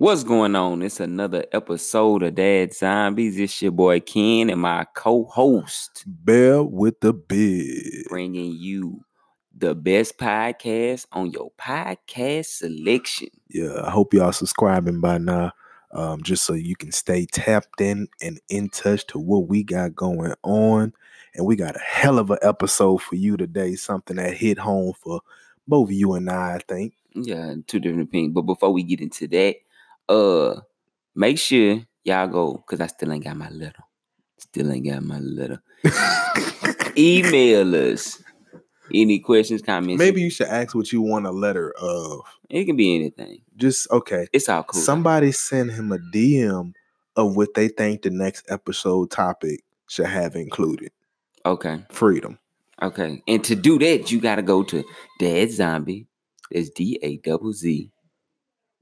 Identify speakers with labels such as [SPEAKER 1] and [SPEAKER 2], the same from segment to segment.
[SPEAKER 1] What's going on? It's another episode of Daddzombies. It's your boy Ken and my co-host
[SPEAKER 2] Bear with the bid.
[SPEAKER 1] bringing you the best podcast on your podcast selection.
[SPEAKER 2] Yeah, I hope y'all subscribing by now. Um, just so you can stay tapped in and in touch to what we got going on. And we got a hell of an episode for you today. Something that hit home for both you and I, I think.
[SPEAKER 1] Yeah, two different opinions. But before we get into that, uh, make sure y'all go because I still ain't got my letter. Still ain't got my letter. Email us any questions, comments.
[SPEAKER 2] Maybe you should ask what you want a letter of.
[SPEAKER 1] it can be anything.
[SPEAKER 2] Just okay.
[SPEAKER 1] It's all cool.
[SPEAKER 2] Somebody send him a DM of what they think the next episode topic should have included.
[SPEAKER 1] okay.
[SPEAKER 2] Freedom.
[SPEAKER 1] Okay. And to do that, you gotta go to Daddzombie. That's D A double Z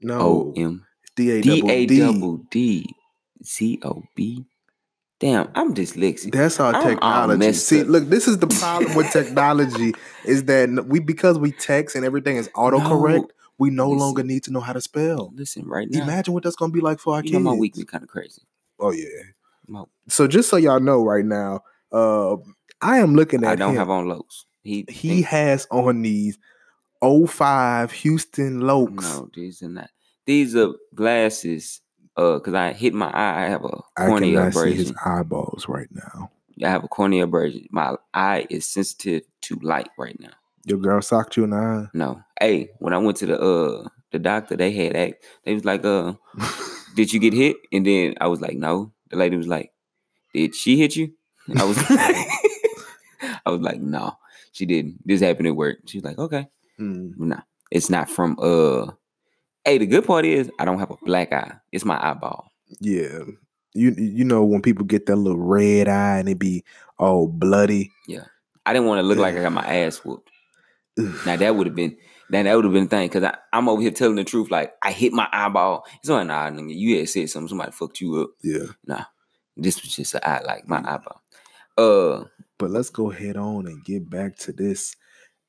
[SPEAKER 1] O
[SPEAKER 2] No.
[SPEAKER 1] M
[SPEAKER 2] D A
[SPEAKER 1] D A
[SPEAKER 2] D.
[SPEAKER 1] double D Z O B. Damn, I'm dyslexic.
[SPEAKER 2] That's our
[SPEAKER 1] all
[SPEAKER 2] technology. See,
[SPEAKER 1] up.
[SPEAKER 2] look, this is the problem with technology is that we because we text and everything is autocorrect,
[SPEAKER 1] No.
[SPEAKER 2] we no
[SPEAKER 1] Listen.
[SPEAKER 2] longer need to know how to spell.
[SPEAKER 1] Listen, right now.
[SPEAKER 2] Imagine what that's gonna be like for our
[SPEAKER 1] you know
[SPEAKER 2] kids.
[SPEAKER 1] my week been kind of crazy.
[SPEAKER 2] Oh yeah.
[SPEAKER 1] My-
[SPEAKER 2] So just so y'all know right now, uh I am looking at
[SPEAKER 1] I don't
[SPEAKER 2] him.
[SPEAKER 1] have on lows. He
[SPEAKER 2] he has on these 05 Houston Lokes.
[SPEAKER 1] no, these are not. These are glasses. Uh, cause I hit my eye. I have a cornea I
[SPEAKER 2] cannot see his
[SPEAKER 1] abrasion.
[SPEAKER 2] eyeballs right now.
[SPEAKER 1] I have a cornea abrasion. My eye is sensitive to light right now.
[SPEAKER 2] Your girl socked you in the eye.
[SPEAKER 1] No. Hey, when I went to the uh the doctor, they had act. They was like, uh, did you get hit? And then I was like, no. The lady was like, did she hit you? I was I was like, no, she didn't. This happened at work. She's like, okay.
[SPEAKER 2] Hmm.
[SPEAKER 1] No, it's not from uh hey, the good part is I don't have a black eye. It's my eyeball.
[SPEAKER 2] Yeah. You you know when people get that little red eye and it be all bloody. Yeah.
[SPEAKER 1] I didn't want to look like I got my ass whooped.
[SPEAKER 2] Ugh.
[SPEAKER 1] Now that would have been now that would have been the thing because I'm over here telling the truth. Like I hit my eyeball. It's like nah, nigga, you had said something. Somebody fucked you up.
[SPEAKER 2] Yeah. Nah.
[SPEAKER 1] This was just an eye, like my eyeball. Uh,
[SPEAKER 2] But let's go head on and get back to this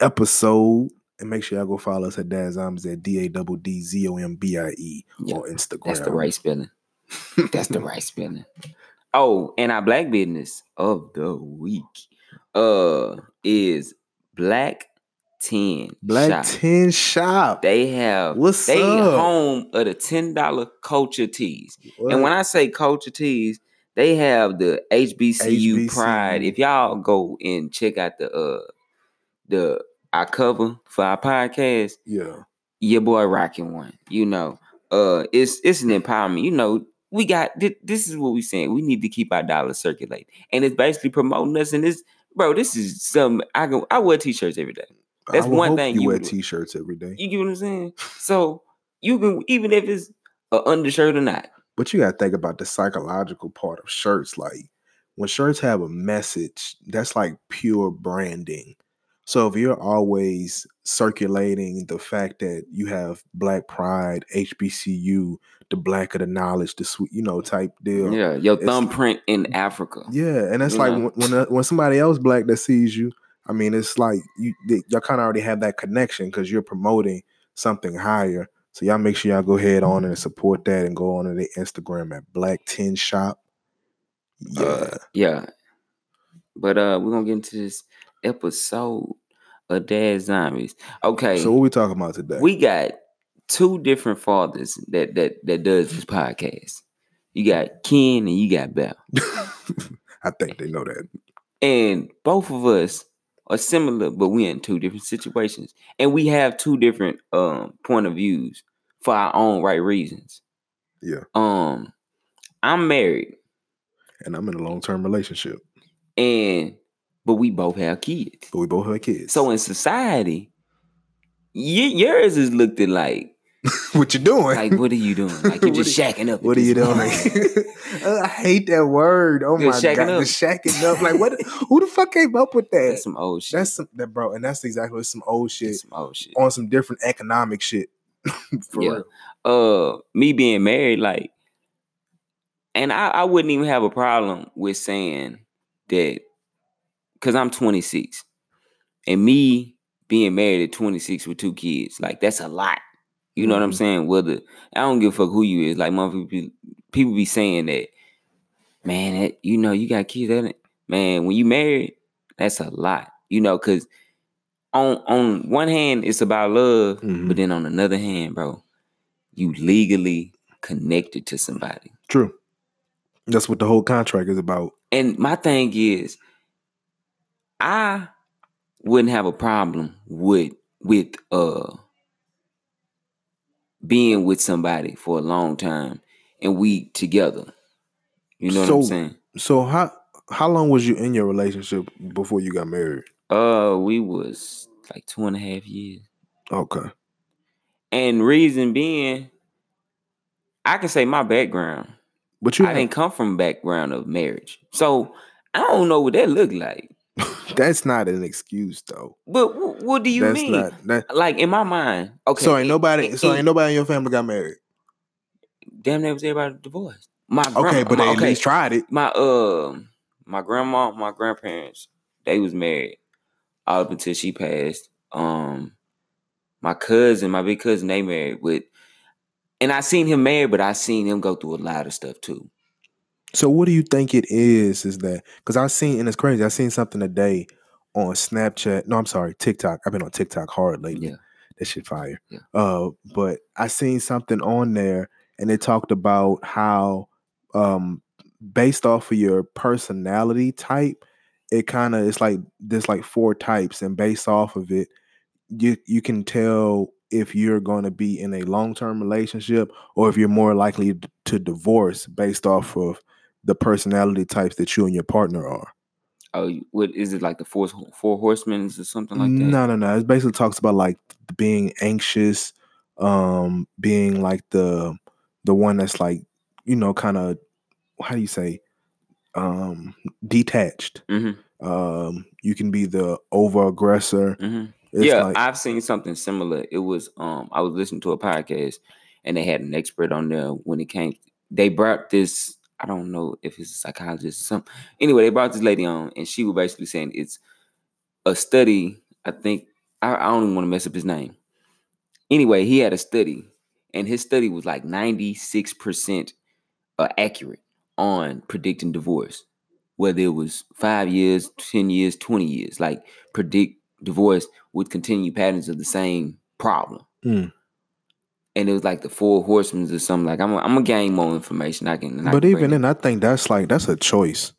[SPEAKER 2] episode. And make sure y'all go follow us at Daddzombies at D A double D Z O M B I E on Instagram.
[SPEAKER 1] that's the right spelling. That's the right spelling. Oh, and our black business of the week uh is Black Ten
[SPEAKER 2] Black
[SPEAKER 1] Shop.
[SPEAKER 2] 10 Shop.
[SPEAKER 1] They have
[SPEAKER 2] What's
[SPEAKER 1] they
[SPEAKER 2] up?
[SPEAKER 1] home of the ten dollar culture tees.
[SPEAKER 2] What?
[SPEAKER 1] And when I say culture tees, they have the HBCU, pride. If y'all go and check out the uh the our cover for our podcast,
[SPEAKER 2] yeah.
[SPEAKER 1] your boy rocking one. You know, uh, it's it's an empowerment. You know, we got thi- this is what we saying. We need to keep our dollars circulating, and it's basically promoting us. And this, bro, this is some I go. I wear t-shirts every day. That's one thing
[SPEAKER 2] you,
[SPEAKER 1] you
[SPEAKER 2] wear
[SPEAKER 1] do.
[SPEAKER 2] t-shirts every day.
[SPEAKER 1] You get what I'm saying? So you can even if it's an undershirt or not.
[SPEAKER 2] But you gotta think about the psychological part of shirts. Like when shirts have a message, that's like pure branding. So if you're always circulating the fact that you have Black Pride, HBCU, the Black of the knowledge, the sweet, you know, type deal.
[SPEAKER 1] Yeah, your thumbprint in Africa.
[SPEAKER 2] Yeah, and it's like
[SPEAKER 1] know?
[SPEAKER 2] when when, uh, when somebody else black that sees you, I mean, it's like you they, y'all kind of already have that connection because you're promoting something higher. So y'all make sure y'all go ahead on and support that and go on to the Instagram at Black Ten Shop. Yeah,
[SPEAKER 1] Uh, yeah. But uh we're gonna get into this episode of Daddzombies. Okay.
[SPEAKER 2] so what we talking about today?
[SPEAKER 1] we got two different fathers that that that does this podcast. You got Ken and you got Bell.
[SPEAKER 2] I think they know that.
[SPEAKER 1] And both of us are similar, but we're in two different situations. And we have two different um point of views for our own right reasons.
[SPEAKER 2] Yeah,
[SPEAKER 1] Um I'm married
[SPEAKER 2] and I'm in a long term relationship,
[SPEAKER 1] and but we both have kids.
[SPEAKER 2] but we both have kids.
[SPEAKER 1] So in society, y- yours is looked at like
[SPEAKER 2] what you doing?
[SPEAKER 1] like what are you doing? Like you
[SPEAKER 2] What
[SPEAKER 1] just shacking up.
[SPEAKER 2] What are you doing? Uh, I hate that word. Oh
[SPEAKER 1] You're
[SPEAKER 2] my
[SPEAKER 1] shacking
[SPEAKER 2] god,
[SPEAKER 1] up.
[SPEAKER 2] shacking up. Like what? Who the fuck came up with that?
[SPEAKER 1] That's some old shit.
[SPEAKER 2] That's some, that, bro, and that's exactly some old shit
[SPEAKER 1] That's some old shit.
[SPEAKER 2] on some different economic shit. For
[SPEAKER 1] Yeah.
[SPEAKER 2] real.
[SPEAKER 1] Uh, me being married, like, and I, I wouldn't even have a problem with saying that because I'm 26, and me being married at 26 with two kids, like that's a lot. You know what I'm
[SPEAKER 2] Mhm.
[SPEAKER 1] saying? Whether I don't give a fuck who you is. Like motherfuckers be, people be saying that, man, that, you know, you got kids. That man, when you married, that's a lot. You know, cause on on one hand it's about love,
[SPEAKER 2] Mhm.
[SPEAKER 1] but then on another hand, bro, you legally connected to somebody.
[SPEAKER 2] True. That's what the whole contract is about.
[SPEAKER 1] And my thing is, I wouldn't have a problem with with uh being with somebody for a long time and we together. You know what I'm saying?
[SPEAKER 2] So how how long was you in your relationship before you got married?
[SPEAKER 1] Uh, we was like two and a half years,
[SPEAKER 2] Okay.
[SPEAKER 1] and reason being, I can say my background.
[SPEAKER 2] But you
[SPEAKER 1] I didn't come from a background of marriage, so I don't know what that looked like.
[SPEAKER 2] that's not an excuse though.
[SPEAKER 1] But wh- what do you
[SPEAKER 2] that's
[SPEAKER 1] mean?
[SPEAKER 2] not that
[SPEAKER 1] like in my mind, okay.
[SPEAKER 2] so ain't nobody
[SPEAKER 1] in-
[SPEAKER 2] so
[SPEAKER 1] in-
[SPEAKER 2] ain't nobody in your family got married.
[SPEAKER 1] damn they was everybody divorced. My
[SPEAKER 2] Okay, but they
[SPEAKER 1] my-
[SPEAKER 2] at least tried it.
[SPEAKER 1] my uh my grandma, my grandparents, they was married all up until she passed. Um my cousin, my big cousin, they married with and I seen him married, but I seen him go through a lot of stuff too.
[SPEAKER 2] So what do you think it is? Is that because I seen and it's crazy. I seen something today on Snapchat. No, I'm sorry, TikTok. I've been on TikTok hard lately.
[SPEAKER 1] Yeah.
[SPEAKER 2] That shit fire.
[SPEAKER 1] Yeah.
[SPEAKER 2] Uh, but I seen something on there and they talked about how um based off of your personality type, it kind of it's like there's like four types, and based off of it, you you can tell if you're going to be in a long-term relationship or if you're more likely to divorce based off of the personality types that you and your partner are.
[SPEAKER 1] Oh, what is it like the four four horsemen or something like that?
[SPEAKER 2] No, no, no. It basically talks about like being anxious, um, being like the the one that's like, you know, kind of how do you say, um, detached.
[SPEAKER 1] hmm
[SPEAKER 2] Um, you can be the over aggressor.
[SPEAKER 1] hmm yeah,
[SPEAKER 2] like,
[SPEAKER 1] I've seen something similar. It was um I was listening to a podcast and they had an expert on there when it came. They brought this. I don't know if it's a psychologist or something. Anyway, they brought this lady on and she was basically saying it's a study. I think I, I don't even want to mess up his name. Anyway, he had a study and his study was like ninety six percent uh, accurate on predicting divorce, whether it was five years, ten years, twenty years. Like predict divorce with continued patterns of the same problem.
[SPEAKER 2] Mm.
[SPEAKER 1] And it was like the four horsemen or something. Like I'm, I'm gonna gain more information. I can. I
[SPEAKER 2] but
[SPEAKER 1] can
[SPEAKER 2] even
[SPEAKER 1] bring it.
[SPEAKER 2] then, I think that's like that's a choice.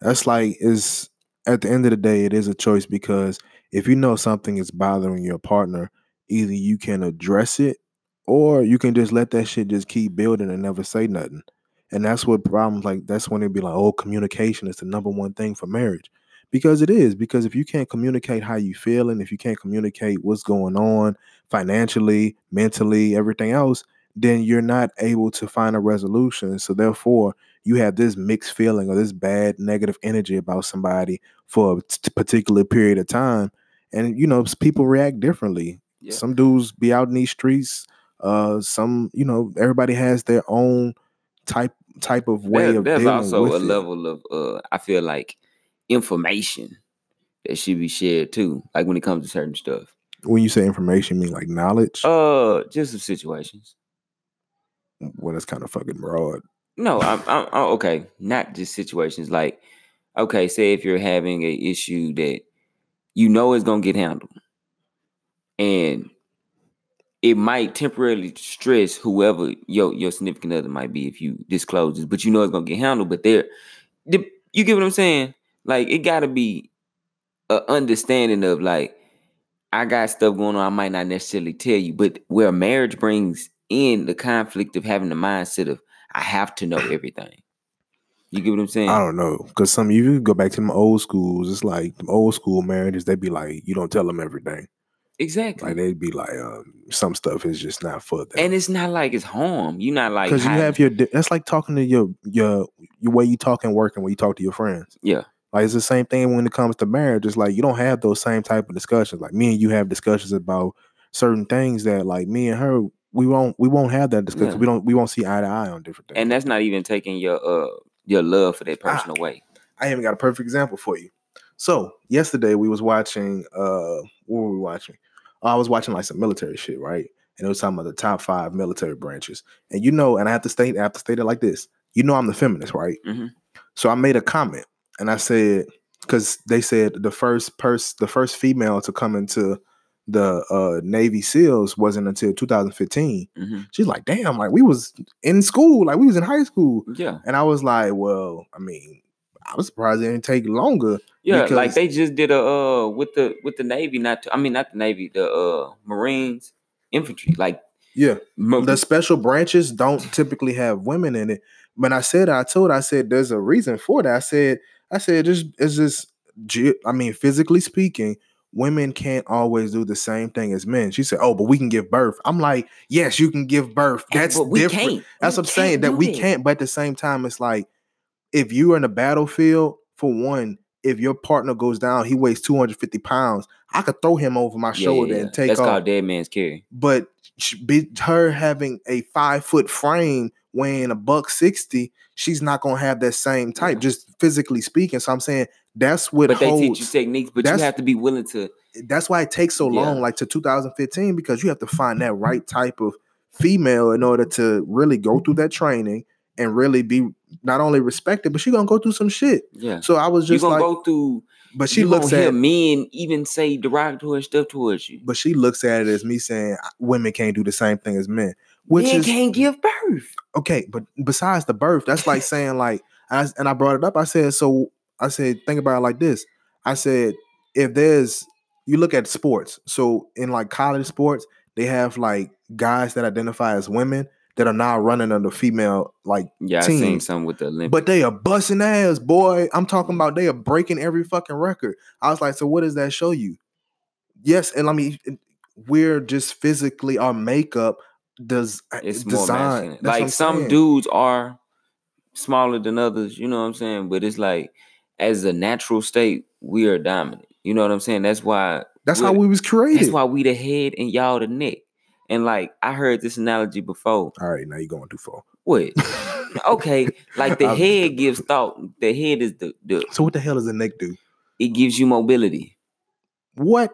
[SPEAKER 2] That's like is at the end of the day, it is a choice because if you know something is bothering your partner, either you can address it or you can just let that shit just keep building and never say nothing. And that's what problems like that's when it'd be like, oh, communication is the number one thing for marriage. Because it is, because if you can't communicate how you feel and if you can't communicate what's going on financially, mentally, everything else, then you're not able to find a resolution. So therefore, you have this mixed feeling or this bad negative energy about somebody for a t- particular period of time. And you know, people react differently.
[SPEAKER 1] Yeah.
[SPEAKER 2] Some dudes be out in these streets. Uh, some, you know, everybody has their own type type of way
[SPEAKER 1] There-
[SPEAKER 2] of
[SPEAKER 1] there's also a
[SPEAKER 2] it.
[SPEAKER 1] level of uh I feel like information that should be shared too. Like when it comes to certain stuff.
[SPEAKER 2] When you say information, you mean like knowledge?
[SPEAKER 1] Uh, just of situations.
[SPEAKER 2] well, that's kind of fucking broad.
[SPEAKER 1] No, I'm, I'm, I'm okay. Not just situations like, okay, say if you're having a issue that you know is gonna get handled, and it might temporarily stress whoever your your significant other might be if you disclose this, but you know it's gonna get handled. But there, the- you get what I'm saying? Like it gotta be a understanding of like I got stuff going on I might not necessarily tell you, but where marriage brings in the conflict of having the mindset of I have to know everything. You get what I'm saying?
[SPEAKER 2] I don't know because some of you go back to them old schools. It's like them old school marriages. They'd be like, you don't tell them everything.
[SPEAKER 1] exactly.
[SPEAKER 2] Like they'd be like, um, some stuff is just not for them.
[SPEAKER 1] and it's not like it's harm. You're not like
[SPEAKER 2] because you have your that's like talking to your your your way you talk and work and when you talk to your friends.
[SPEAKER 1] Yeah.
[SPEAKER 2] Like it's the same thing when it comes to marriage. It's like you don't have those same type of discussions. Like me and you have discussions about certain things that like me and her we won't we won't have that discussion.
[SPEAKER 1] Yeah.
[SPEAKER 2] We don't we won't see eye to eye on different things.
[SPEAKER 1] and that's not even taking your uh your love for that person
[SPEAKER 2] Ah.
[SPEAKER 1] away.
[SPEAKER 2] I even got a perfect example for you. So yesterday we was watching uh what were we watching? I was watching like some military shit, right? and it was talking about the top five military branches. And you know, and I have to state, I have to state it like this. You know, I'm the feminist, right?
[SPEAKER 1] Mhm.
[SPEAKER 2] So I made a comment, and I said because they said the first person, the first female to come into the uh, Navy SEALs wasn't until 2015.
[SPEAKER 1] hmm
[SPEAKER 2] She's like, damn, like we was in school, like we was in high school.
[SPEAKER 1] Yeah,
[SPEAKER 2] And I was like, well, I mean, I was surprised it didn't take longer.
[SPEAKER 1] yeah. like they just did a uh with the with the Navy, not to, I mean not the Navy, the uh Marines infantry. Like
[SPEAKER 2] Yeah.
[SPEAKER 1] mo-
[SPEAKER 2] The special branches don't typically have women in it. When I said I told I said there's a reason for that. I said I said just it's just I mean physically speaking, women can't always do the same thing as men. She said, "Oh, but we can give birth." I'm like, "Yes, you can give birth. That's
[SPEAKER 1] but we
[SPEAKER 2] different."
[SPEAKER 1] can't.
[SPEAKER 2] That's
[SPEAKER 1] We
[SPEAKER 2] what I'm saying. That we can't, but at the same time, it's like if you are in a battlefield, for one, if your partner goes down, he weighs 250 pounds. I could throw him over my
[SPEAKER 1] Yeah,
[SPEAKER 2] shoulder
[SPEAKER 1] yeah,
[SPEAKER 2] and take
[SPEAKER 1] That's
[SPEAKER 2] off.
[SPEAKER 1] called dead man's carry.
[SPEAKER 2] but her having a five foot frame weighing a buck 60, she's not gonna have that same type,
[SPEAKER 1] Yeah.
[SPEAKER 2] just physically speaking. So I'm saying that's what
[SPEAKER 1] But they teach you techniques, but you have to be willing to.
[SPEAKER 2] that's why it takes so long,
[SPEAKER 1] Yeah.
[SPEAKER 2] like to 2015, because you have to find that right type of female in order to really go through that training and really be not only respected, but she gonna go through some shit.
[SPEAKER 1] Yeah,
[SPEAKER 2] So I was
[SPEAKER 1] you're
[SPEAKER 2] just
[SPEAKER 1] gonna
[SPEAKER 2] like,
[SPEAKER 1] go through.
[SPEAKER 2] but she looks at,
[SPEAKER 1] men even say derogatory stuff towards you.
[SPEAKER 2] but she looks at it as me saying women can't do the same thing as men, which
[SPEAKER 1] men
[SPEAKER 2] is
[SPEAKER 1] can't give birth.
[SPEAKER 2] okay. But besides the birth, that's like saying like, I, and I brought it up. I said, so I said, think about it like this. I said, if there's, you look at sports. So in like college sports, they have like guys that identify as women that are now running under female like
[SPEAKER 1] Yeah, I seen
[SPEAKER 2] team.
[SPEAKER 1] something with the Olympics.
[SPEAKER 2] But they are busting ass, boy. I'm talking about they are breaking every fucking record. I was like, so what does that show you? Yes, and I mean, we're just physically our makeup does uh,
[SPEAKER 1] it's more
[SPEAKER 2] design.
[SPEAKER 1] Like some
[SPEAKER 2] saying.
[SPEAKER 1] dudes are smaller than others, you know what I'm saying? But it's like as a natural state, we are dominant. You know what I'm saying? That's why
[SPEAKER 2] That's how
[SPEAKER 1] we're-
[SPEAKER 2] was created.
[SPEAKER 1] that's why we the head and y'all the neck. And like I heard this analogy before.
[SPEAKER 2] All right, now you're going too far.
[SPEAKER 1] What? okay, like the head gives thought. The head is the the
[SPEAKER 2] So what the hell does the neck do?
[SPEAKER 1] it gives you mobility.
[SPEAKER 2] What?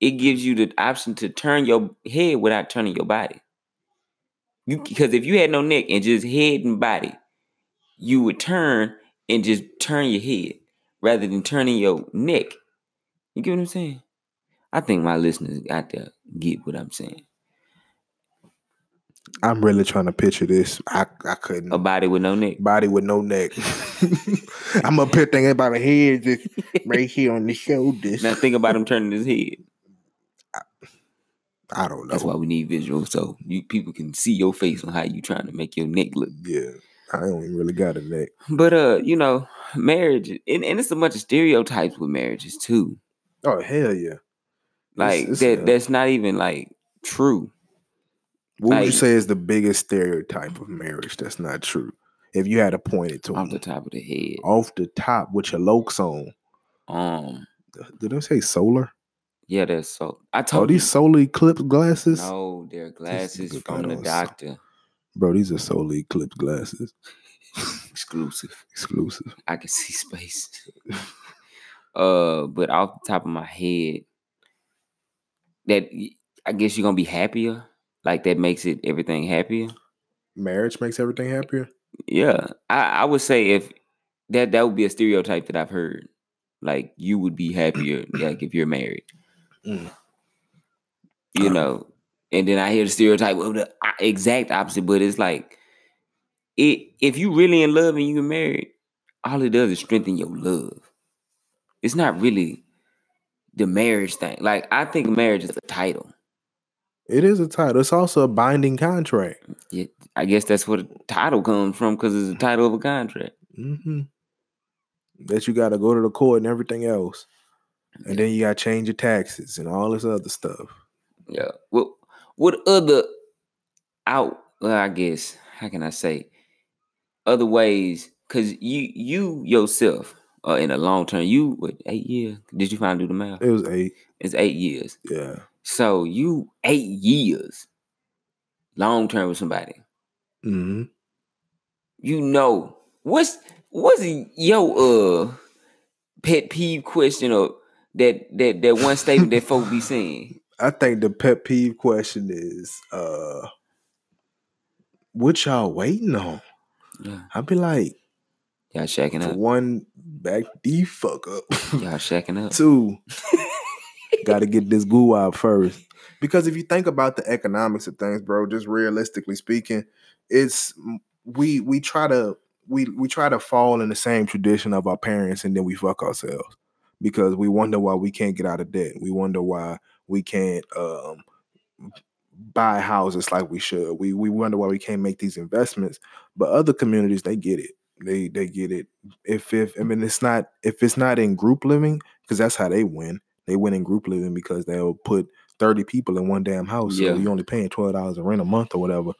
[SPEAKER 1] It gives you the option to turn your head without turning your body. You because if you had no neck and just head and body, you would turn and just turn your head rather than turning your neck. You get what I'm saying? I think my listeners out there get what I'm saying.
[SPEAKER 2] I'm really trying to picture this. I I couldn't.
[SPEAKER 1] A body with no neck.
[SPEAKER 2] Body with no neck. I'm up here thinking about a head just right here on the shoulders.
[SPEAKER 1] Now think about him turning his head.
[SPEAKER 2] I don't know.
[SPEAKER 1] That's why we need visuals so you people can see your face on how you trying to make your neck look.
[SPEAKER 2] Yeah, I don't really got a neck.
[SPEAKER 1] But uh, you know, marriage and, and it's a bunch of stereotypes with marriages too.
[SPEAKER 2] Oh hell yeah!
[SPEAKER 1] Like
[SPEAKER 2] it's,
[SPEAKER 1] that
[SPEAKER 2] uh,
[SPEAKER 1] that's not even like true.
[SPEAKER 2] What would you say is the biggest stereotype of marriage that's not true? If you had to point it to
[SPEAKER 1] Off the top of the head.
[SPEAKER 2] off the top with your lokes on.
[SPEAKER 1] Um
[SPEAKER 2] Did I say solar?
[SPEAKER 1] Yeah, that's so I
[SPEAKER 2] Oh,
[SPEAKER 1] told
[SPEAKER 2] these solar eclipse glasses,
[SPEAKER 1] you. No, they're glasses from the doctor.
[SPEAKER 2] bro. These are solar eclipse glasses,
[SPEAKER 1] Exclusive.
[SPEAKER 2] exclusive.
[SPEAKER 1] I can see space. uh, but off the top of my head, that I guess you're gonna be happier. Like that makes it everything happier.
[SPEAKER 2] Marriage makes everything happier.
[SPEAKER 1] Yeah, I, I would say if that that would be a stereotype that I've heard. Like you would be happier, like if you're married.
[SPEAKER 2] Mm.
[SPEAKER 1] You
[SPEAKER 2] Uh.
[SPEAKER 1] know, and then I hear the stereotype of the exact opposite, but it's like it if you really in love and you're married, all it does is strengthen your love. It's not really the marriage thing. Like I think marriage is a title.
[SPEAKER 2] It is a title. It's also a binding contract.
[SPEAKER 1] Yeah, I guess that's where the title comes from because it's the title of a contract.
[SPEAKER 2] hmm That you got to go to the court and everything else, and then you got to change your taxes and all this other stuff.
[SPEAKER 1] Yeah. What what other out well, I guess, how can I say other ways? Cause you you yourself uh in a long term, you what eight years? Did you finally do the math?
[SPEAKER 2] It was eight.
[SPEAKER 1] It's eight years.
[SPEAKER 2] Yeah.
[SPEAKER 1] So you eight years long term with somebody.
[SPEAKER 2] hmm
[SPEAKER 1] You know what's what's your uh pet peeve question or that that that one statement that folk be saying?
[SPEAKER 2] I think the pet peeve question is, uh, what y'all waiting on?
[SPEAKER 1] Yeah.
[SPEAKER 2] I'd be like,
[SPEAKER 1] Y'all shacking up.
[SPEAKER 2] one, back the fuck up.
[SPEAKER 1] Y'all shacking up.
[SPEAKER 2] Two, got to get this goo out first. Because if you think about the economics of things, bro, just realistically speaking, it's we we try to we we try to fall in the same tradition of our parents, and then we fuck ourselves because we wonder why we can't get out of debt. We wonder why we can't um, buy houses like we should. We we wonder why we can't make these investments. But other communities, they get it. They they get it. If if I mean it's not if it's not in group living because that's how they win. They win in group living because they'll put thirty people in one damn house.
[SPEAKER 1] Yeah.
[SPEAKER 2] So you only paying twelve dollars a rent a month or whatever.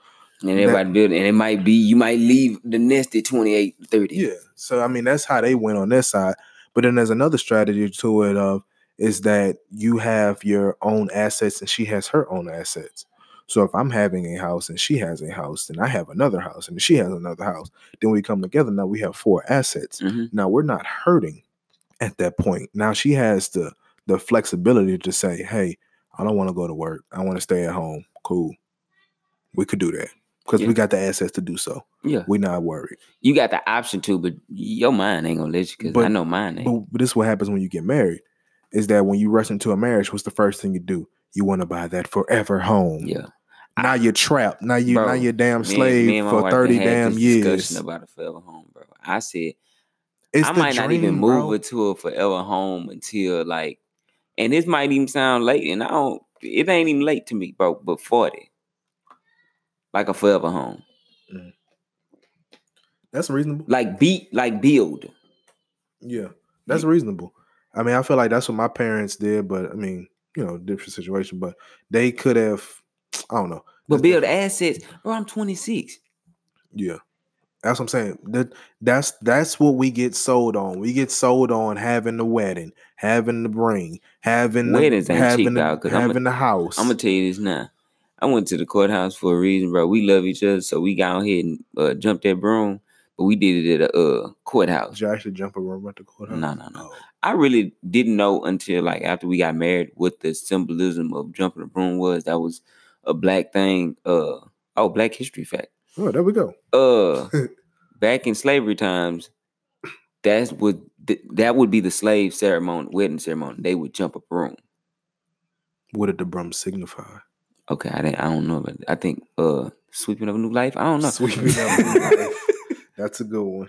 [SPEAKER 1] And everybody build and it might be you might leave the nest at 28, 30.
[SPEAKER 2] Yeah. So I mean that's how they win on their side. But then there's another strategy to it of is that you have your own assets and she has her own assets. So if I'm having a house and she has a house, then I have another house and she has another house. Then we come together. Now we have four assets.
[SPEAKER 1] Mhm.
[SPEAKER 2] Now we're not hurting at that point. Now she has the the flexibility to say, "Hey, I don't want to go to work. I want to stay at home." Cool. We could do that because
[SPEAKER 1] Yeah.
[SPEAKER 2] we got the assets to do so.
[SPEAKER 1] Yeah.
[SPEAKER 2] We're not worried.
[SPEAKER 1] You got the option to, but your mind ain't gonna let you because I know mine ain't.
[SPEAKER 2] But, but this is what happens when you get married. Is that when you rush into a marriage, what's the first thing you do? You want to buy that forever home.
[SPEAKER 1] yeah.
[SPEAKER 2] Now you're trapped. Now you
[SPEAKER 1] Bro,
[SPEAKER 2] now you're damn slave
[SPEAKER 1] me my
[SPEAKER 2] for thirty damn
[SPEAKER 1] this
[SPEAKER 2] years.
[SPEAKER 1] About a forever home, bro. I said
[SPEAKER 2] It's
[SPEAKER 1] I might not even move
[SPEAKER 2] bro.
[SPEAKER 1] it to a forever home until like, and this might even sound late, and I don't. It ain't even late to me, bro. But forty, like a forever home, mm.
[SPEAKER 2] That's reasonable.
[SPEAKER 1] like beat, like build.
[SPEAKER 2] Yeah, that's reasonable. I mean, I feel like that's what my parents did, but I mean, you know, different situation. But they could have. I don't know.
[SPEAKER 1] But build
[SPEAKER 2] different.
[SPEAKER 1] assets, bro. I'm 26.
[SPEAKER 2] Yeah. That's what I'm saying. That that's that's what we get sold on. We get sold on having the wedding, having the ring, having the,
[SPEAKER 1] Weddings ain't
[SPEAKER 2] having
[SPEAKER 1] cheap,
[SPEAKER 2] the,
[SPEAKER 1] dog, 'cause I'ma-
[SPEAKER 2] having the house.
[SPEAKER 1] I'm gonna tell you this now. I went to the courthouse for a reason, bro. We love each other, so we got on here and uh, jumped that broom. But we did it at a uh, courthouse.
[SPEAKER 2] Did you actually jump around at the courthouse?
[SPEAKER 1] No, no, no.
[SPEAKER 2] Oh.
[SPEAKER 1] I really didn't know until like after we got married what the symbolism of jumping the broom was. That was a black thing. Uh oh, Black History fact.
[SPEAKER 2] Oh, there we go.
[SPEAKER 1] Uh, back in slavery times, that's what th- that would be the slave ceremony, wedding ceremony. They would jump a broom.
[SPEAKER 2] What did the broom signify?
[SPEAKER 1] Okay, I didn't, I don't know, but I think uh sweeping up a new life. I don't know.
[SPEAKER 2] Sweeping a new life. That's a good one.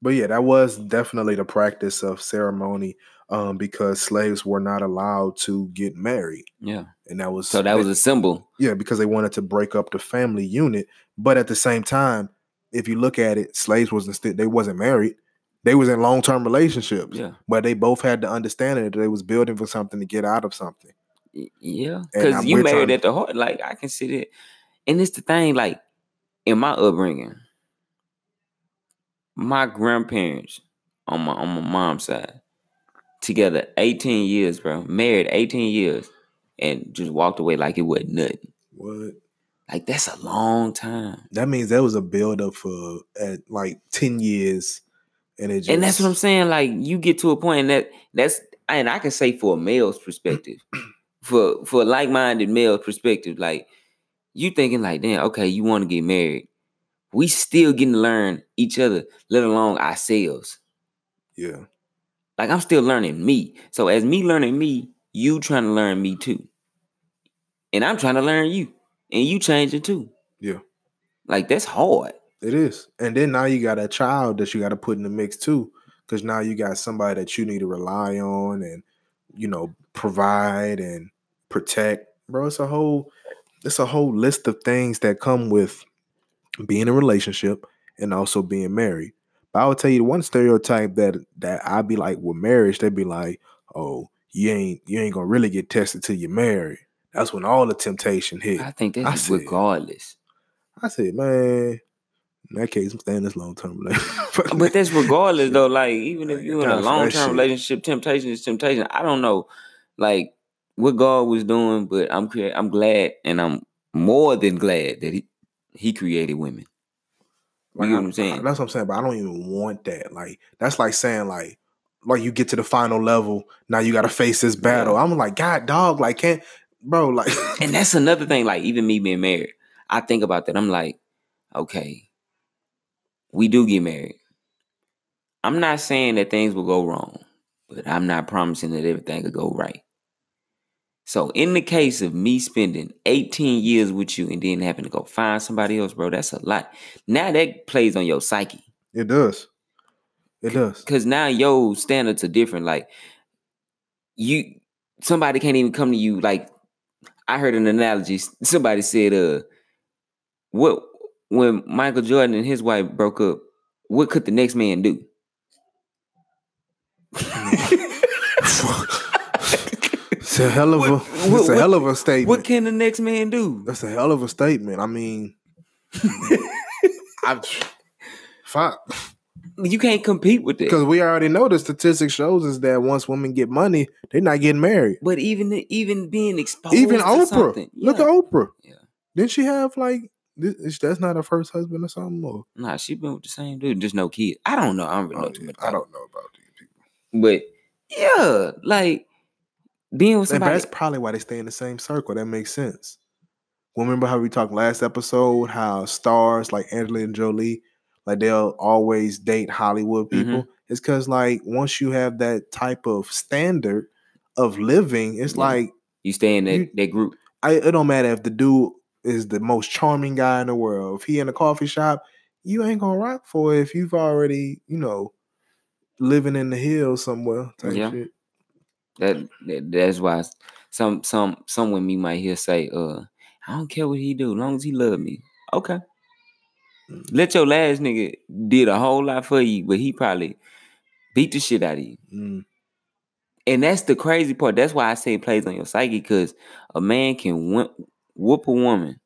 [SPEAKER 2] But yeah, that was definitely the practice of ceremony um, because slaves were not allowed to get married.
[SPEAKER 1] yeah.
[SPEAKER 2] And that was
[SPEAKER 1] So that was a symbol.
[SPEAKER 2] yeah, because they wanted to break up the family unit. But at the same time, if you look at it, slaves wasn't they wasn't married. They was in long term relationships.
[SPEAKER 1] Yeah.
[SPEAKER 2] But they both had the understanding that they was building for something to get out of something.
[SPEAKER 1] Yeah, because you married at the heart. Like I can see that, and it's the thing. Like in my upbringing, my grandparents on my on my mom's side together eighteen years, bro. Married eighteen years, and just walked away like it wasn't nothing.
[SPEAKER 2] What?
[SPEAKER 1] Like that's a long time,
[SPEAKER 2] That means there was a build up for at like 10 years. And it just
[SPEAKER 1] and that's what I'm saying. Like you get to a point and that that's and I can say for a male's perspective, for for like minded male perspective, like you thinking like, damn, okay, you want to get married. We still getting to learn each other, let alone ourselves.
[SPEAKER 2] Yeah.
[SPEAKER 1] Like I'm still learning me. So as me learning me, you trying to learn me too. And I'm trying to learn you. And you changing too.
[SPEAKER 2] Yeah.
[SPEAKER 1] Like that's hard.
[SPEAKER 2] It is. And then now you got a child that you got to put in the mix too. Because now you got somebody that you need to rely on and, you know, provide and protect. Bro, it's a whole it's a whole list of things that come with being in a relationship and also being married. But I will tell you the one stereotype that that I'd be like with marriage, they'd be like, oh, you ain't you ain't gonna really get tested till you're married. That's when all the temptation hit.
[SPEAKER 1] I think that's
[SPEAKER 2] see it.
[SPEAKER 1] regardless.
[SPEAKER 2] I said, man, in that case, I'm staying this long term relationship.
[SPEAKER 1] But that's regardless though. Like even if you're in a long term relationship, temptation is temptation. I don't know, like what God was doing, but I'm I'm glad and I'm more than glad that he he created women. You know what I'm saying?
[SPEAKER 2] That's what I'm saying. But I don't even want that. Like that's like saying like, like you get to the final level. Now you got to face this battle. I'm like, God, dog, like can't, bro, like.
[SPEAKER 1] And that's another thing. Like even me being married, I think about that. I'm like, okay, we do get married. I'm not saying that things will go wrong, but I'm not promising that everything will go right. So in the case of me spending 18 years with you and then having to go find somebody else, bro, that's a lot. Now that plays on your psyche.
[SPEAKER 2] it does. It does.
[SPEAKER 1] Cause now your standards are different. Like you somebody can't even come to you like I heard an analogy. Somebody said, uh, what when Michael Jordan and his wife broke up, what could the next man do?
[SPEAKER 2] It's a hell of a.
[SPEAKER 1] What-
[SPEAKER 2] it's
[SPEAKER 1] what-
[SPEAKER 2] a hell of a statement.
[SPEAKER 1] What can the next man do?
[SPEAKER 2] That's a hell of a statement. I mean, I fuck
[SPEAKER 1] You can't compete with it.
[SPEAKER 2] because we already know the statistics shows us that once women get money, they're not getting married.
[SPEAKER 1] But even even being exposed,
[SPEAKER 2] Even
[SPEAKER 1] to
[SPEAKER 2] Oprah,
[SPEAKER 1] something,
[SPEAKER 2] look at Oprah.
[SPEAKER 1] Yeah.
[SPEAKER 2] Didn't she have like this, that's not her first husband or something? Or
[SPEAKER 1] Nah, she been with the same dude, just no kid. I don't know. I don't really know
[SPEAKER 2] Oh,
[SPEAKER 1] too
[SPEAKER 2] yeah,
[SPEAKER 1] much.
[SPEAKER 2] I don't know about these people.
[SPEAKER 1] it. But yeah, like being with
[SPEAKER 2] And
[SPEAKER 1] somebody.
[SPEAKER 2] that's probably why they stay in the same circle. That makes sense. Remember how we talked last episode how stars like Angelina Jolie, like they'll always date Hollywood
[SPEAKER 1] Mm-hmm.
[SPEAKER 2] people? It's because like once you have that type of standard of living, it's
[SPEAKER 1] Yeah.
[SPEAKER 2] like
[SPEAKER 1] You stay in that,
[SPEAKER 2] You-
[SPEAKER 1] that group.
[SPEAKER 2] I, it don't matter if the dude is the most charming guy in the world. If he in a coffee shop, you ain't gonna rock for it if you've already, you know, living in the hills somewhere. Type
[SPEAKER 1] Yeah.
[SPEAKER 2] shit.
[SPEAKER 1] That, that that's why some some some women might hear say, uh, I don't care what he do, as long as he love me. Okay.
[SPEAKER 2] Mm.
[SPEAKER 1] Let your last nigga did a whole lot for you, but he probably beat the shit out of you.
[SPEAKER 2] Mm.
[SPEAKER 1] And that's the crazy part. That's why I say it plays on your psyche, because a man can whoop, whoop a woman.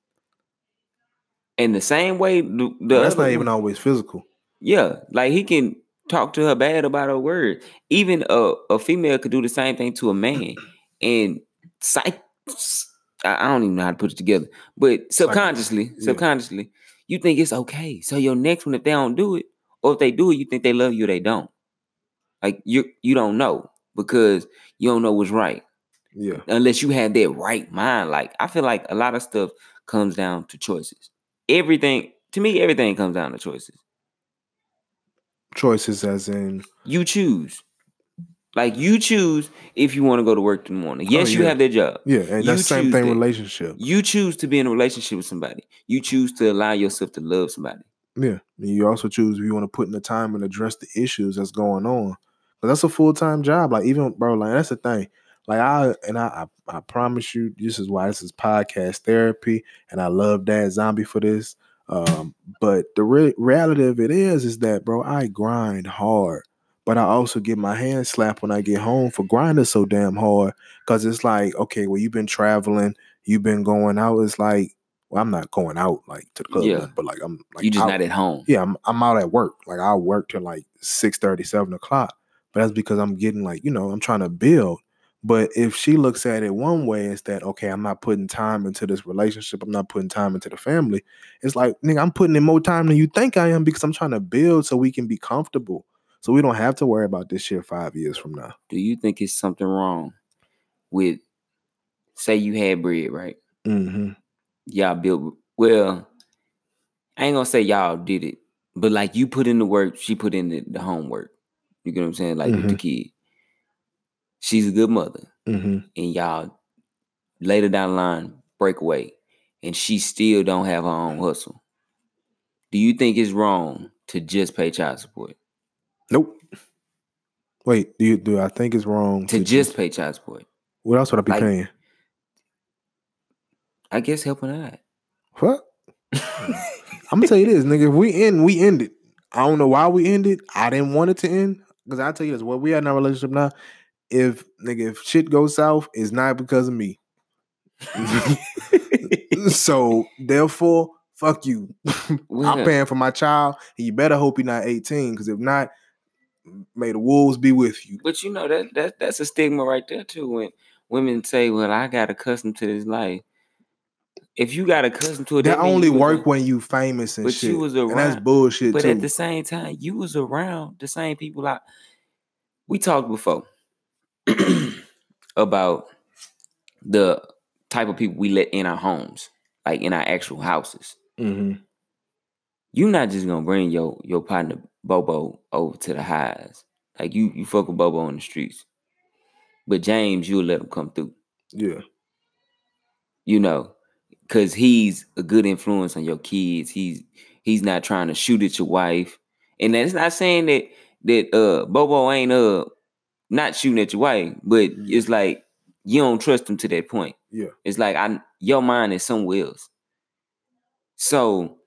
[SPEAKER 1] In the same way, the, the
[SPEAKER 2] that's not even always physical.
[SPEAKER 1] Yeah, like he can talk to her bad about her word. Even a, a female could do the same thing to a man. And psych, I I don't even know how to put it together, but subconsciously,
[SPEAKER 2] yeah.
[SPEAKER 1] subconsciously, you think it's okay. So your next one, if they don't do it, or if they do it, you think they love you, they don't. Like you, you don't know because you don't know what's right
[SPEAKER 2] Yeah.
[SPEAKER 1] unless you have that right mind. Like I feel like a lot of stuff comes down to choices. Everything to me, everything comes down to choices.
[SPEAKER 2] Choices as in
[SPEAKER 1] You choose. Like you choose if you want to go to work in the morning. Yes, oh, you
[SPEAKER 2] Oh, yeah.
[SPEAKER 1] have that job.
[SPEAKER 2] yeah, and
[SPEAKER 1] You
[SPEAKER 2] that's the same thing
[SPEAKER 1] that.
[SPEAKER 2] relationship.
[SPEAKER 1] You choose to be in a relationship with somebody. You choose to allow yourself to love somebody.
[SPEAKER 2] Yeah. And you also choose if you want to put in the time and address the issues that's going on. But that's a full time job. Like even bro, like that's the thing. Like I and I, I I promise you, this is why this is podcast therapy, and I love Daddzombie for this. Um, but the re- reality of it is, is that bro, I grind hard, but I also get my hand slapped when I get home for grinding so damn hard. Cause it's like, okay, well, you've been traveling, you've been going out. It's like, well, I'm not going out like to the club,
[SPEAKER 1] Yeah.
[SPEAKER 2] but like I'm like
[SPEAKER 1] you just
[SPEAKER 2] out-
[SPEAKER 1] not at home.
[SPEAKER 2] yeah, I'm, I'm out at work. Like I work till like 6 7 o'clock. But that's because I'm getting like, you know, I'm trying to build. But if she looks at it one way, it's that okay, I'm not putting time into this relationship, I'm not putting time into the family. It's like, nigga, I'm putting in more time than you think I am because I'm trying to build so we can be comfortable. So we don't have to worry about this shit five years from now.
[SPEAKER 1] Do you think it's something wrong with say you had bread, right?
[SPEAKER 2] Mm-hmm.
[SPEAKER 1] Y'all built well, I ain't gonna say y'all did it, but like you put in the work, she put in the, the homework. You get what I'm saying? Like with the kid. She's a good mother.
[SPEAKER 2] hmm
[SPEAKER 1] and y'all later down the line break away and she still don't have her own hustle do you think it's wrong to just pay child support
[SPEAKER 2] Nope. Wait, do you do I think it's wrong
[SPEAKER 1] to just pay child support
[SPEAKER 2] what else would I be
[SPEAKER 1] like-
[SPEAKER 2] paying?
[SPEAKER 1] i guess helping out
[SPEAKER 2] What? I'm gonna tell you this, nigga. If we end, we end it. I don't know why we ended. I didn't want it to end. Because I tell you this, what we are in our relationship now, if nigga, if shit goes south, it's not because of me. so therefore, fuck you. I'm paying for my child, and you better hope you're not 18. Because if not, may the wolves be with you.
[SPEAKER 1] but you know that, that that's a stigma right there too when women say well i got accustomed to this life if you got accustomed to it
[SPEAKER 2] That only work
[SPEAKER 1] a-
[SPEAKER 2] when you famous and
[SPEAKER 1] But
[SPEAKER 2] shit.
[SPEAKER 1] you was
[SPEAKER 2] and that's bullshit
[SPEAKER 1] but
[SPEAKER 2] too.
[SPEAKER 1] at the same time you was around the same people I we talked before about the type of people we let in our homes, like in our actual houses.
[SPEAKER 2] Mm-hmm.
[SPEAKER 1] You're not just gonna bring your your partner Bobo over to the highs. Like you you fuck with Bobo on the streets. But James, you'll let him come through.
[SPEAKER 2] Yeah.
[SPEAKER 1] you know, because he's a good influence on your kids. He's he's not trying to shoot at your wife, and that's not saying that that uh Bobo ain't uh not shooting at your wife, but it's like you don't trust them to that point.
[SPEAKER 2] Yeah.
[SPEAKER 1] It's like I your mind is somewhere else. So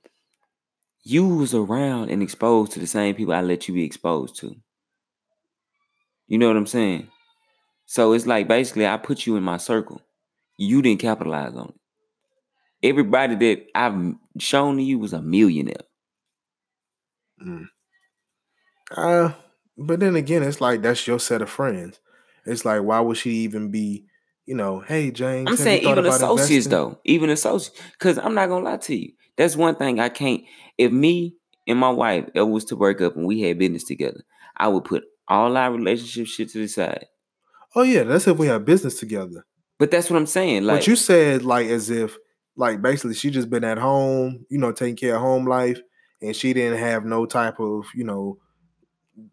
[SPEAKER 1] you was around and exposed to the same people I let you be exposed to. You know what I'm saying? So it's like basically I put you in my circle. You didn't capitalize on it. Everybody that I've shown to you was a millionaire.
[SPEAKER 2] Uh, but then again, it's like that's your set of friends. It's like, why would she even be, you know, hey James?
[SPEAKER 1] I'm saying even associates
[SPEAKER 2] investing?
[SPEAKER 1] though, even associates. Because I'm not gonna lie to you. That's one thing I can't. If me and my wife ever was to work up and we had business together, I would put all our relationship shit to the side.
[SPEAKER 2] Oh yeah, that's if we have business together.
[SPEAKER 1] But that's what I'm saying. Like
[SPEAKER 2] but you said like as if like basically she just been at home, you know, taking care of home life, and she didn't have no type of you know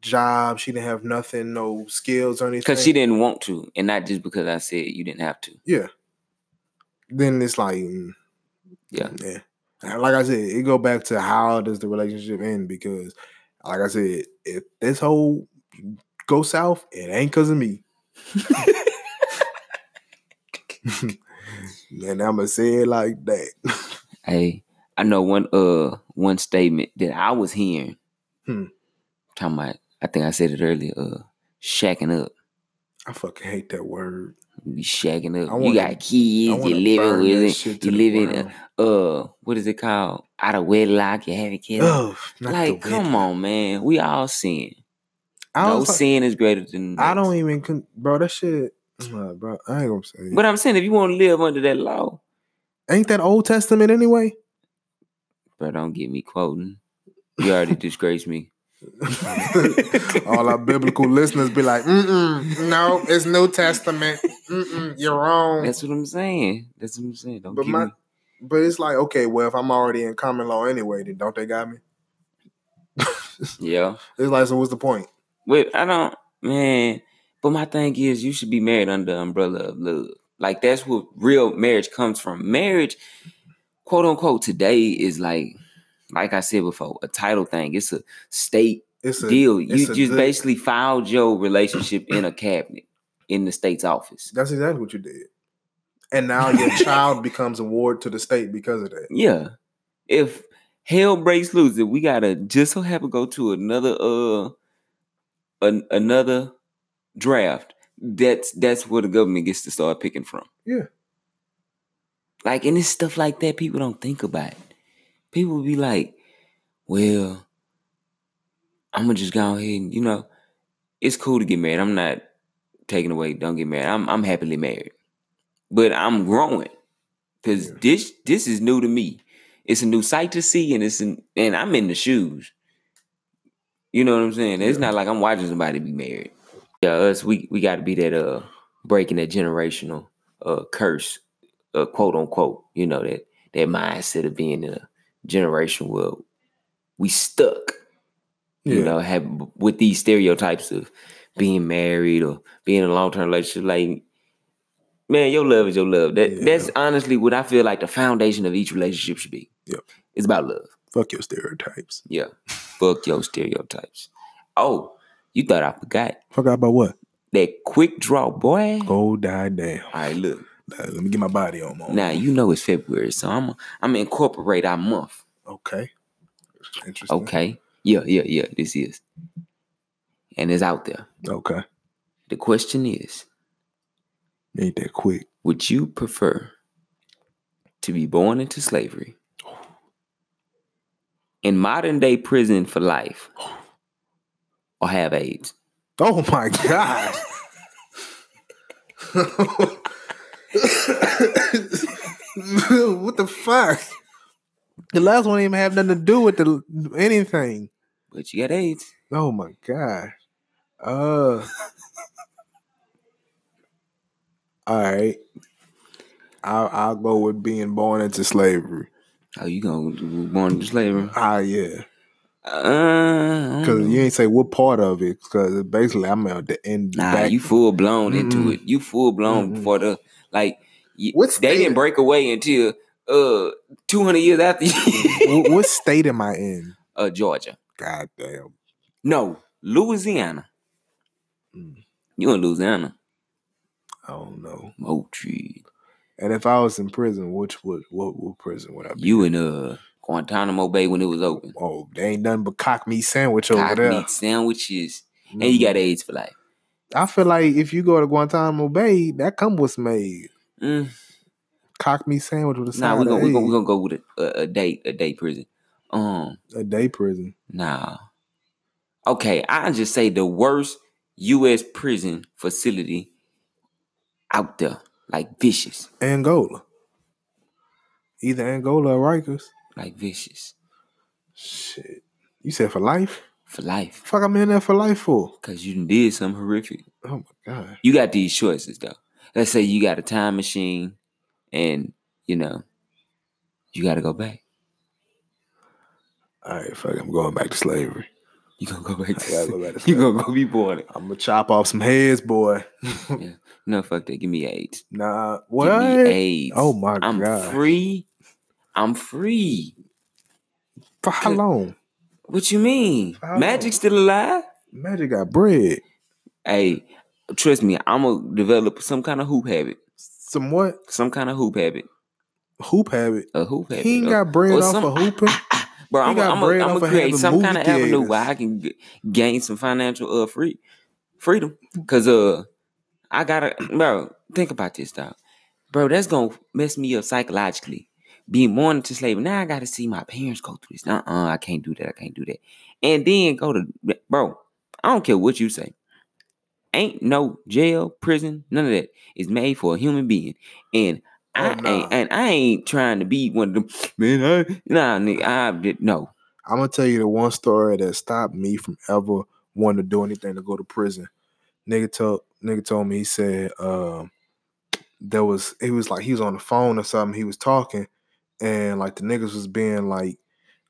[SPEAKER 2] job. She didn't have nothing, no skills or anything.
[SPEAKER 1] because she didn't want to, and not just because I said you didn't have to.
[SPEAKER 2] Yeah. Then it's like, mm,
[SPEAKER 1] Yeah.
[SPEAKER 2] yeah. Like I said, it go back to how does the relationship end? Because, like I said, if this whole go south, it ain't because of me. and I'ma say it like that.
[SPEAKER 1] Hey, I know one uh one statement that I was hearing.
[SPEAKER 2] Hmm.
[SPEAKER 1] Talking about, I think I said it earlier. Uh, shacking up.
[SPEAKER 2] I fucking hate that word.
[SPEAKER 1] You be shacking up.
[SPEAKER 2] I
[SPEAKER 1] you
[SPEAKER 2] wanna-
[SPEAKER 1] got kids. You
[SPEAKER 2] wanna
[SPEAKER 1] living with it. You living. Uh, what is it called? Out of wedlock. You having kids.
[SPEAKER 2] Ugh,
[SPEAKER 1] like, come on, man. We all sin.
[SPEAKER 2] I
[SPEAKER 1] No
[SPEAKER 2] don't,
[SPEAKER 1] sin is greater than.
[SPEAKER 2] I don't even, con- bro. That shit, uh, bro. I ain't gonna say. it.
[SPEAKER 1] But I'm saying, if you want to live under that law,
[SPEAKER 2] ain't that Old Testament anyway?
[SPEAKER 1] bro, don't get me quoting. You already disgraced me.
[SPEAKER 2] All our biblical listeners be like, Mm-mm, no, it's New Testament. Mm-mm, you're wrong.
[SPEAKER 1] That's what I'm saying. That's what I'm saying. Don't
[SPEAKER 2] But my-
[SPEAKER 1] me.
[SPEAKER 2] But it's like, okay, well, if I'm already in common law anyway, then don't they got me?
[SPEAKER 1] Yeah.
[SPEAKER 2] It's like, so what's the point?
[SPEAKER 1] Wait, I don't, man. But my thing is, you should be married under the umbrella of love. Like that's what real marriage comes from. Marriage, quote unquote, today is like, like I said before, a title thing. It's a state
[SPEAKER 2] It's a
[SPEAKER 1] deal. You just
[SPEAKER 2] good-
[SPEAKER 1] basically filed your relationship in a cabinet in the state's office.
[SPEAKER 2] That's exactly what you did. And now your child becomes a ward to the state because of that.
[SPEAKER 1] Yeah. If hell breaks loose, if we gotta just so happen go to another uh an, another draft, that's that's where the government gets to start picking from.
[SPEAKER 2] Yeah.
[SPEAKER 1] Like and it's stuff like that people don't think about. People would be like, well, I'm gonna just go ahead and you know, it's cool to get married. I'm not taking away, don't get married. I'm I'm happily married. But I'm growing. Cause
[SPEAKER 2] Yeah.
[SPEAKER 1] this this is new to me. It's a new sight to see, and it's an, and I'm in the shoes. You know what I'm saying? It's
[SPEAKER 2] Yeah.
[SPEAKER 1] not like I'm watching somebody be married. Yeah, us we we got to be that uh breaking that generational uh curse, uh quote unquote. You know that that mindset of being in a generation where we stuck. You
[SPEAKER 2] Yeah.
[SPEAKER 1] know, have with these stereotypes of being married or being in a long term relationship. Like, man, your love is your love. That
[SPEAKER 2] Yeah.
[SPEAKER 1] that's honestly what I feel like the foundation of each relationship should be.
[SPEAKER 2] Yep.
[SPEAKER 1] It's about love.
[SPEAKER 2] Fuck your stereotypes.
[SPEAKER 1] Yeah. Fuck your stereotypes. Oh, you thought I forgot.
[SPEAKER 2] Out about what?
[SPEAKER 1] That quick draw, boy.
[SPEAKER 2] Go die down.
[SPEAKER 1] All right, look.
[SPEAKER 2] Let me get my body on. Mom.
[SPEAKER 1] Now you know it's February, so I'm I'm gonna incorporate our month.
[SPEAKER 2] Okay. Interesting.
[SPEAKER 1] Okay. Yeah, yeah, yeah. This is. And it's out there.
[SPEAKER 2] Okay.
[SPEAKER 1] The question is,
[SPEAKER 2] Ain't that quick.
[SPEAKER 1] would you prefer to be born into slavery in modern day prison for life or have AIDS?
[SPEAKER 2] Oh my god. what the fuck? The last one didn't even have nothing to do with the anything.
[SPEAKER 1] But you got AIDS.
[SPEAKER 2] Oh my god. Uh. all right. I'll I'll go with being born into slavery.
[SPEAKER 1] Oh, you gonna be born into slavery?
[SPEAKER 2] Ah, yeah.
[SPEAKER 1] Uh,
[SPEAKER 2] Because you ain't say what part of it. Because basically, I'm at the end.
[SPEAKER 1] Nah,
[SPEAKER 2] back.
[SPEAKER 1] you full blown into
[SPEAKER 2] Mm-mm.
[SPEAKER 1] it. You full blown
[SPEAKER 2] Mm-mm.
[SPEAKER 1] for the like.
[SPEAKER 2] What
[SPEAKER 1] they didn't break away until uh two hundred years after
[SPEAKER 2] what, what state am I in?
[SPEAKER 1] uh Georgia.
[SPEAKER 2] God damn.
[SPEAKER 1] No, Louisiana.
[SPEAKER 2] Mm.
[SPEAKER 1] You in Louisiana?
[SPEAKER 2] I don't know.
[SPEAKER 1] Moultrie.
[SPEAKER 2] And if I was in prison, which would what, what prison would I be?
[SPEAKER 1] You in uh Guantanamo Bay when it was open.
[SPEAKER 2] Oh, they ain't nothing but cock meat sandwich over there.
[SPEAKER 1] Cock meat sandwiches, and you got AIDS for life.
[SPEAKER 2] I feel like if you go to Guantanamo Bay, that come with some egg.
[SPEAKER 1] Mm.
[SPEAKER 2] Cock me sandwich with a
[SPEAKER 1] Nah,
[SPEAKER 2] side
[SPEAKER 1] we
[SPEAKER 2] of
[SPEAKER 1] gonna we gonna go with a, a, a date a day prison. Um,
[SPEAKER 2] a day prison.
[SPEAKER 1] nah. Okay, I just say the worst U.S. prison facility out there, like vicious,
[SPEAKER 2] Angola. Either Angola or Rikers.
[SPEAKER 1] like vicious
[SPEAKER 2] Shit. You said for life?
[SPEAKER 1] For life.
[SPEAKER 2] Fuck I'm in there for life for.
[SPEAKER 1] Cause you did something horrific.
[SPEAKER 2] Oh my god.
[SPEAKER 1] You got these choices though. Let's say you got a time machine, and you know you got to go back.
[SPEAKER 2] All right, fuck. I'm going back to slavery.
[SPEAKER 1] You gonna go back to,
[SPEAKER 2] go back to
[SPEAKER 1] you gonna go be born.
[SPEAKER 2] I'm gonna chop off some heads, boy.
[SPEAKER 1] No, fuck that. Give me AIDS.
[SPEAKER 2] nah,
[SPEAKER 1] Give
[SPEAKER 2] what?
[SPEAKER 1] me AIDS.
[SPEAKER 2] Oh my
[SPEAKER 1] I'm
[SPEAKER 2] god.
[SPEAKER 1] free. I'm free.
[SPEAKER 2] For how long?
[SPEAKER 1] What you mean? Magic still alive?
[SPEAKER 2] Magic got bread.
[SPEAKER 1] Hey, trust me. I'm gonna develop some kind of hoop habit.
[SPEAKER 2] Some what?
[SPEAKER 1] Some kind of hoop habit.
[SPEAKER 2] Hoop habit.
[SPEAKER 1] A hoop habit.
[SPEAKER 2] He ain't got bread
[SPEAKER 1] or
[SPEAKER 2] off
[SPEAKER 1] some-
[SPEAKER 2] of hooping.
[SPEAKER 1] Bro, I'm
[SPEAKER 2] got
[SPEAKER 1] gonna I'm
[SPEAKER 2] of
[SPEAKER 1] create some kind of avenue where I can g- gain some financial uh free freedom. Cause uh, I gotta, bro. Think about this, dog. Bro, that's gonna mess me up psychologically. Being born into slavery. Now I gotta see my parents go through this. Uh, uh I can't do that. I can't do that. And then go to, bro. I don't care what you say. Ain't no jail, prison, none of that is made for a human being. And I
[SPEAKER 2] Oh, nah.
[SPEAKER 1] ain't, and I ain't trying to be one of them. Man, I, nah, nigga, I no.
[SPEAKER 2] I'm gonna tell you the one story that stopped me from ever wanting to do anything to go to prison. Nigga told nigga told me he said um there was he was like he was on the phone or something, he was talking, and like the niggas was being like,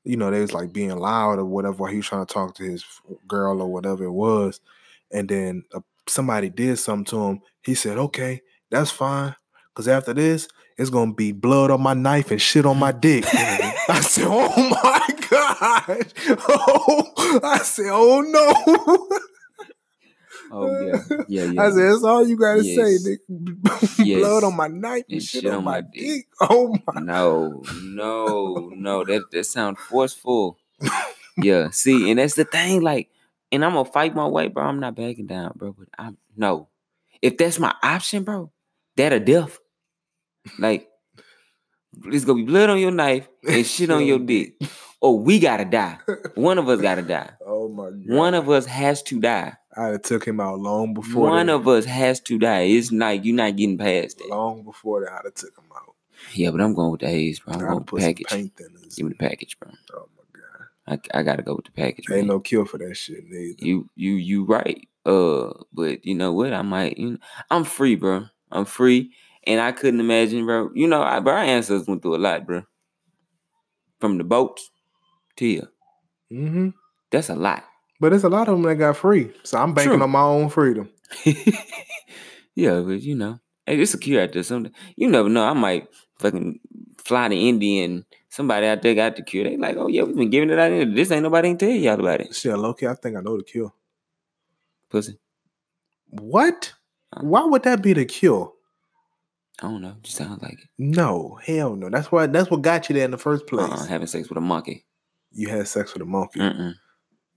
[SPEAKER 2] you know, they was like being loud or whatever while he was trying to talk to his girl or whatever it was. And then uh, somebody did something to him. He said, Okay, that's fine. Cause after this, it's gonna be blood on my knife and shit on my dick. I said, "Oh my gosh!" Oh, I said, "Oh no!"
[SPEAKER 1] Oh yeah, yeah, yeah.
[SPEAKER 2] I said, "That's all you gotta
[SPEAKER 1] Yes.
[SPEAKER 2] say.
[SPEAKER 1] Yes.
[SPEAKER 2] Blood on my knife and, shit, on, my dick. Oh my!
[SPEAKER 1] no, no, no. That that sounds forceful. Yeah. See, and that's the thing. Like, and I'm gonna fight my way, bro. I'm not backing down, bro. But I'm no. If that's my option, bro, that a death. Like, it's gonna be blood on your knife and shit on your dick. Or oh, we gotta die. One of us gotta die.
[SPEAKER 2] Oh my god!
[SPEAKER 1] One of us has to die.
[SPEAKER 2] I'd have took him out long before.
[SPEAKER 1] One
[SPEAKER 2] that.
[SPEAKER 1] of us has to die. It's like you're not getting past that.
[SPEAKER 2] long before that. I'd have took him out.
[SPEAKER 1] Yeah, but I'm going with the A's, bro. I'm going with the package. Give me the package, bro.
[SPEAKER 2] Oh my god!
[SPEAKER 1] I, I gotta go with the package,
[SPEAKER 2] Ain't
[SPEAKER 1] man.
[SPEAKER 2] no cure for that shit, neither.
[SPEAKER 1] You you you right. Uh, but you know what? I might. You know, I'm free, bro. I'm free, and I couldn't imagine, bro. You know, I, bro, our ancestors went through a lot, bro. From the boats to here.
[SPEAKER 2] hmm
[SPEAKER 1] That's a lot.
[SPEAKER 2] But there's a lot of them that got free, so I'm banking
[SPEAKER 1] True.
[SPEAKER 2] on my own freedom.
[SPEAKER 1] yeah, but you know, hey, it's secure out there. Something you never know. I might fucking fly to India and somebody out there got the cure. They like, oh yeah, we've been giving it out here. This ain't nobody ain't tell y'all about it.
[SPEAKER 2] Shit, Loki, I think I know the cure.
[SPEAKER 1] Pussy.
[SPEAKER 2] What? Why would that be the cure?
[SPEAKER 1] I don't know. Just sounds like it.
[SPEAKER 2] No, hell no. That's why. That's what got you there in the first uh-uh, place.
[SPEAKER 1] Uh-uh, having sex with a monkey.
[SPEAKER 2] You had sex with a monkey.
[SPEAKER 1] Mm-mm.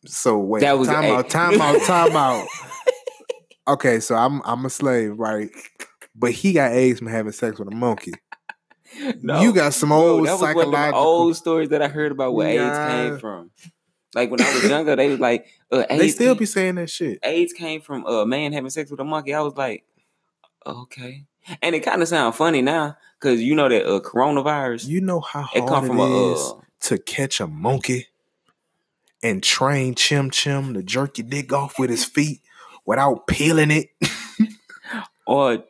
[SPEAKER 2] So wait,
[SPEAKER 1] That was-
[SPEAKER 2] time
[SPEAKER 1] hey.
[SPEAKER 2] out, time out, time out. Okay, so I'm I'm a slave, right? But he got AIDS from having sex with a monkey. No, You got some
[SPEAKER 1] Bro,
[SPEAKER 2] old
[SPEAKER 1] that was one of the
[SPEAKER 2] psychological.
[SPEAKER 1] old stories that I heard about where AIDS came from. Like when I was younger, they was like, uh, AIDS
[SPEAKER 2] they still
[SPEAKER 1] came,
[SPEAKER 2] be saying that shit.
[SPEAKER 1] AIDS came from a man having sex with a monkey. I was like, okay, and it kind of sounds funny now because you know that uh, coronavirus.
[SPEAKER 2] You know how
[SPEAKER 1] it come
[SPEAKER 2] hard
[SPEAKER 1] from
[SPEAKER 2] it
[SPEAKER 1] a uh,
[SPEAKER 2] to catch a monkey and train Chim Chim to jerk your dick off with his feet without peeling it.
[SPEAKER 1] or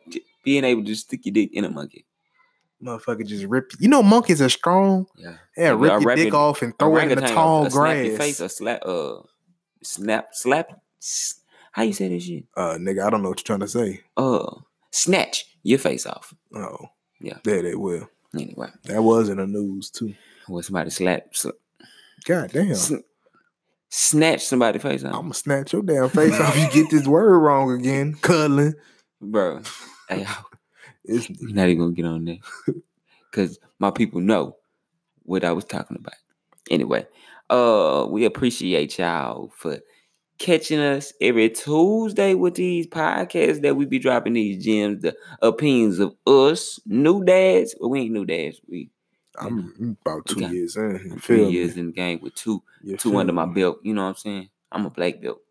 [SPEAKER 1] being able to stick your dick in a monkey.
[SPEAKER 2] Motherfucker just rip. You know, monkeys are strong.
[SPEAKER 1] Yeah.
[SPEAKER 2] Yeah, rip
[SPEAKER 1] a
[SPEAKER 2] your dick off and throw it in the tall
[SPEAKER 1] Snap your
[SPEAKER 2] grass.
[SPEAKER 1] face or slap uh snap slap how you say this shit?
[SPEAKER 2] Uh, nigga, I don't know what you're trying to say.
[SPEAKER 1] Uh snatch your face off.
[SPEAKER 2] Oh,
[SPEAKER 1] Yeah.
[SPEAKER 2] There they will.
[SPEAKER 1] Anyway.
[SPEAKER 2] That was in the news too.
[SPEAKER 1] When somebody slap sl-
[SPEAKER 2] God damn.
[SPEAKER 1] sn- snatch somebody's face off.
[SPEAKER 2] I'm gonna snatch your damn face off. You get this word wrong again, cuddling.
[SPEAKER 1] Bro. Hey,
[SPEAKER 2] It's
[SPEAKER 1] we're not even gonna get on there. Cause my people know what I was talking about. Anyway, uh we appreciate y'all for catching us every Tuesday with these podcasts that we be dropping these gems, the opinions of us, new dads. Well, we ain't new dads. We
[SPEAKER 2] I'm about two
[SPEAKER 1] Okay.
[SPEAKER 2] years in. You
[SPEAKER 1] I'm
[SPEAKER 2] feel
[SPEAKER 1] three
[SPEAKER 2] me?
[SPEAKER 1] years in the game with two
[SPEAKER 2] You
[SPEAKER 1] two under my
[SPEAKER 2] me?
[SPEAKER 1] belt. You know what I'm saying? I'm a black belt.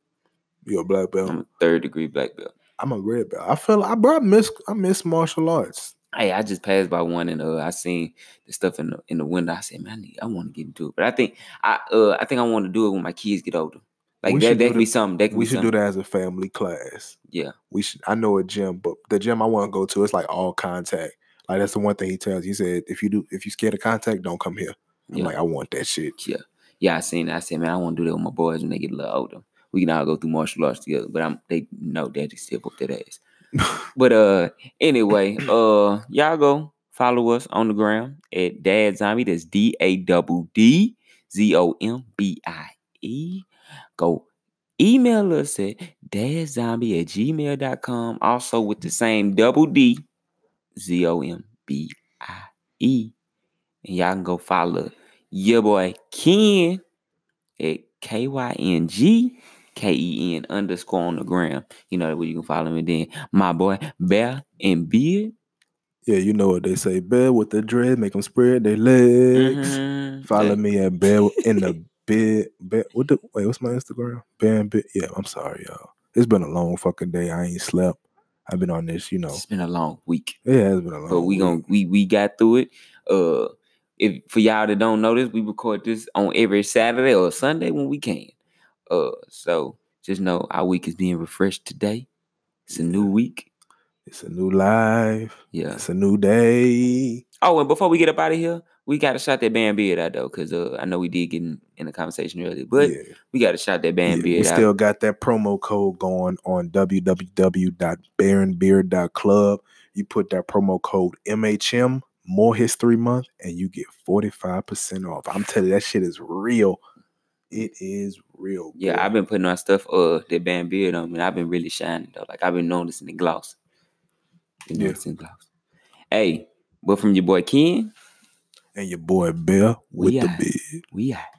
[SPEAKER 2] You a black belt.
[SPEAKER 1] I'm a third degree black belt.
[SPEAKER 2] I'm a red belt. I feel I bro, I miss I miss martial arts.
[SPEAKER 1] Hey, I just passed by one and uh, I seen the stuff in the in the window. I said, man, I, need, I want to get into it, but I think I uh I think I want to do it when my kids get older. Like
[SPEAKER 2] We
[SPEAKER 1] that, that could be something. That
[SPEAKER 2] We should do that as a family class.
[SPEAKER 1] Yeah,
[SPEAKER 2] We should. I know a gym, but the gym I want to go to, it's like all contact. Like that's the one thing he tells. you. He said, if you do, if you scared of contact, don't come here. I'm
[SPEAKER 1] Yeah.
[SPEAKER 2] like, I want that shit.
[SPEAKER 1] yeah, yeah. I seen. That. I said, man, I want to do that with my boys when they get a little older. We can all go through martial arts together. But I'm they know daddy still whoop that ass. But uh, anyway, uh, y'all go follow us on the ground at Daddzombie. That's D A double D Z O M B I E. Go email us at daddzombie at gmail.com. Also with the same double D Z O M B I E. And y'all can go follow your boy Ken at K Y N G K E N underscore on the gram. You know where you can follow me. Then my boy Bear In Beard.
[SPEAKER 2] Yeah, you know what they say. Bear with the dread, make them spread their legs.
[SPEAKER 1] Mhm.
[SPEAKER 2] Follow me at Bear in the bed. Bear, what the wait? What's my Instagram? Bear and bed. Yeah, I'm sorry, y'all. It's been a long fucking day. I ain't slept. I've been on this, you know.
[SPEAKER 1] It's been a long week.
[SPEAKER 2] Yeah, It has been a long.
[SPEAKER 1] but we
[SPEAKER 2] week.
[SPEAKER 1] gon' we we got through it. Uh, if for y'all that don't know this, we record this on every Saturday or Sunday when we can. Uh, so just know our week is being refreshed today. It's a new week.
[SPEAKER 2] It's a new life.
[SPEAKER 1] Yeah.
[SPEAKER 2] It's a new day.
[SPEAKER 1] Oh, and before we get up out of here, we got to shout that Bear In Beard out though, because uh, I know we did get in, in the conversation earlier, but
[SPEAKER 2] yeah.
[SPEAKER 1] we got to shout that band
[SPEAKER 2] Yeah,
[SPEAKER 1] beard
[SPEAKER 2] we
[SPEAKER 1] out.
[SPEAKER 2] still got that promo code going on www.bearinbeard.club. You put that promo code MHM More History Month and you get 45% off. I'm telling you, that shit is real. It is real.
[SPEAKER 1] yeah. I've been putting on stuff uh that Bear In Beard on me. and I've been really shining though. Like I've been noticing the gloss. Been
[SPEAKER 2] Yeah.
[SPEAKER 1] noticing gloss. Hey, but from your boy Ken,
[SPEAKER 2] and your boy Bear with
[SPEAKER 1] We
[SPEAKER 2] the beard.
[SPEAKER 1] we out.